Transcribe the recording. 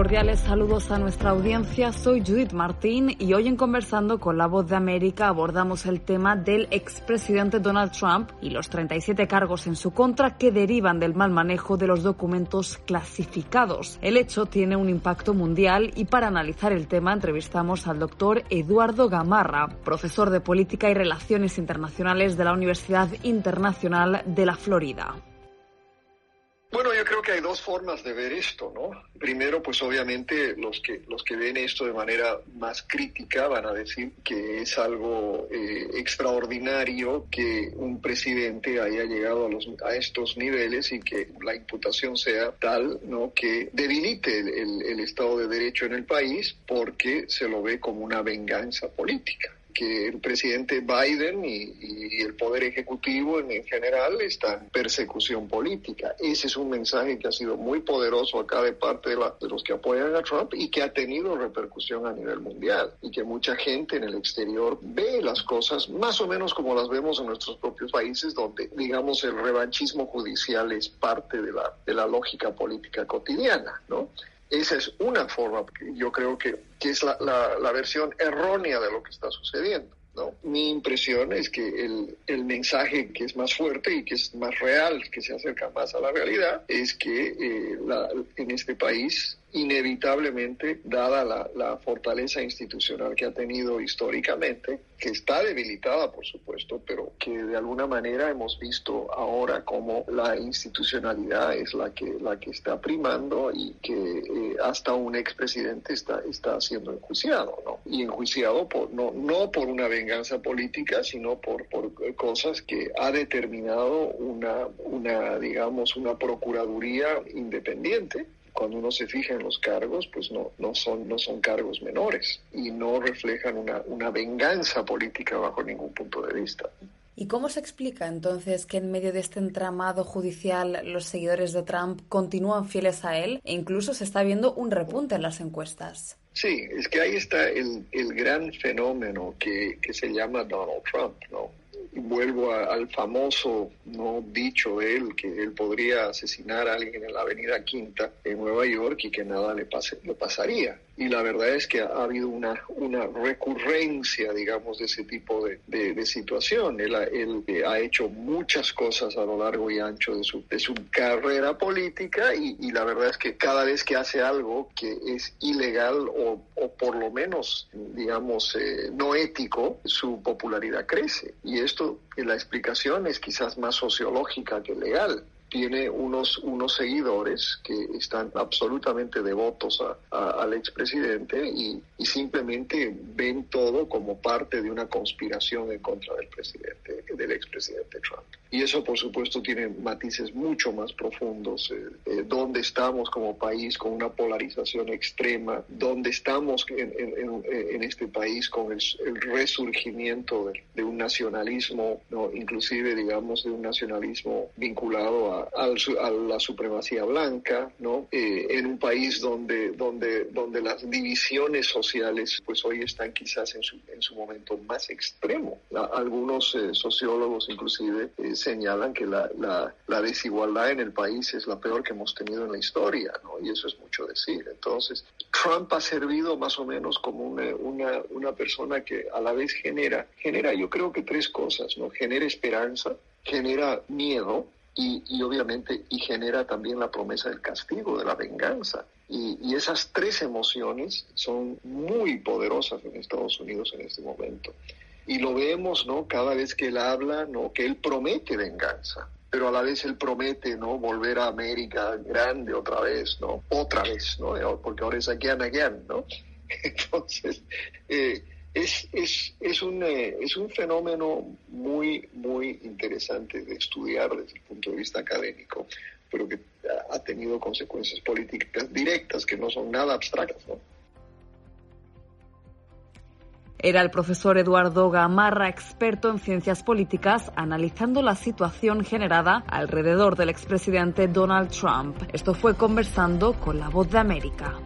Cordiales saludos a nuestra audiencia. Soy Judith Martín y hoy en Conversando con la Voz de América abordamos el tema del expresidente Donald Trump y los 37 cargos en su contra que derivan del mal manejo de los documentos clasificados. El hecho tiene un impacto mundial y para analizar el tema entrevistamos al doctor Eduardo Gamarra, profesor de Política y Relaciones Internacionales de la Universidad Internacional de la Florida. Yo creo que hay dos formas de ver esto, ¿no? Primero, pues obviamente los que los que ven esto de manera más crítica van a decir que es algo eh, extraordinario que un presidente haya llegado a, los, a estos niveles y que la imputación sea tal, ¿no? Que debilite el Estado de Derecho en el país porque se lo ve como una venganza política que el presidente Biden y, el Poder Ejecutivo en, general están en persecución política. Ese es un mensaje que ha sido muy poderoso acá de parte de, de, los que apoyan a Trump y que ha tenido repercusión a nivel mundial y que mucha gente en el exterior ve las cosas más o menos como las vemos en nuestros propios países donde digamos el revanchismo judicial es parte de la, de la lógica política cotidiana, ¿no? Esa es una forma, yo creo que, que es la, la, versión errónea de lo que está sucediendo. ¿no? Mi impresión es que el, el, mensaje que es más fuerte y que es más real, que se acerca más a la realidad, es que eh, la, en este país inevitablemente, dada la, la, fortaleza institucional que ha tenido históricamente, que está debilitada, por supuesto, pero que de alguna manera hemos visto ahora como la institucionalidad es la que, la que está primando y que eh, hasta un expresidente está, está siendo enjuiciado, ¿no? Y enjuiciado por, no, no por una venganza política, sino por, por cosas que ha determinado una, una, digamos, una procuraduría independiente cuando uno se fija en los cargos, pues no, no, son, no son cargos menores y no reflejan una, una venganza política bajo ningún punto de vista. ¿Y cómo se explica entonces que en medio de este entramado judicial los seguidores de Trump continúan fieles a él e incluso se está viendo un repunte en las encuestas? Sí, es que ahí está el, el gran fenómeno que, que se llama Donald Trump, ¿no? Vuelvo al famoso no dicho de él que él podría asesinar a alguien en la Avenida Quinta en Nueva York y que nada le pase, le pasaría y la verdad es que ha, habido una, una recurrencia, digamos, de ese tipo de, de, situación. Él, él eh, ha hecho muchas cosas a lo largo y ancho de su, de su carrera política y, y, la verdad es que cada vez que hace algo que es ilegal o, o por lo menos, digamos, eh, no ético, su popularidad crece. Y esto, la explicación es quizás más sociológica que legal tiene unos, unos seguidores que están absolutamente devotos a, al expresidente y, y, simplemente ven todo como parte de una conspiración en contra del presidente, del expresidente Trump. Y eso, por supuesto, tiene matices mucho más profundos. Eh, eh, ¿Dónde estamos como país con una polarización extrema? ¿Dónde estamos en, en, en este país con el, el resurgimiento de, de, un nacionalismo, ¿no? inclusive, digamos, de un nacionalismo vinculado a a, la supremacía blanca, ¿no? Eh, en un país donde, donde, donde las divisiones sociales, pues hoy están quizás en su, en su momento más extremo. algunos eh, sociólogos inclusive eh, señalan que la, la, la, desigualdad en el país es la peor que hemos tenido en la historia, ¿no? Y eso es mucho decir. Entonces, Trump ha servido más o menos como una, una, una persona que a la vez genera, genera yo creo que tres cosas, ¿no? Genera esperanza, genera miedo y, obviamente y genera también la promesa del castigo, de la venganza. Y, y, esas tres emociones son muy poderosas en Estados Unidos en este momento. Y lo vemos, ¿no? Cada vez que él habla, ¿no? Que él promete venganza, pero a la vez él promete, ¿no? Volver a América grande otra vez, ¿no? Otra vez, ¿no? Porque ahora es again, again, ¿no? Entonces, eh, es, es, es, un, eh, es un fenómeno muy, muy interesante de estudiar desde el punto de vista académico, pero que ha tenido consecuencias políticas directas que no son nada abstractas. ¿no? Era el profesor Eduardo Gamarra, experto en ciencias políticas, analizando la situación generada alrededor del expresidente Donald Trump. Esto fue conversando con la voz de América.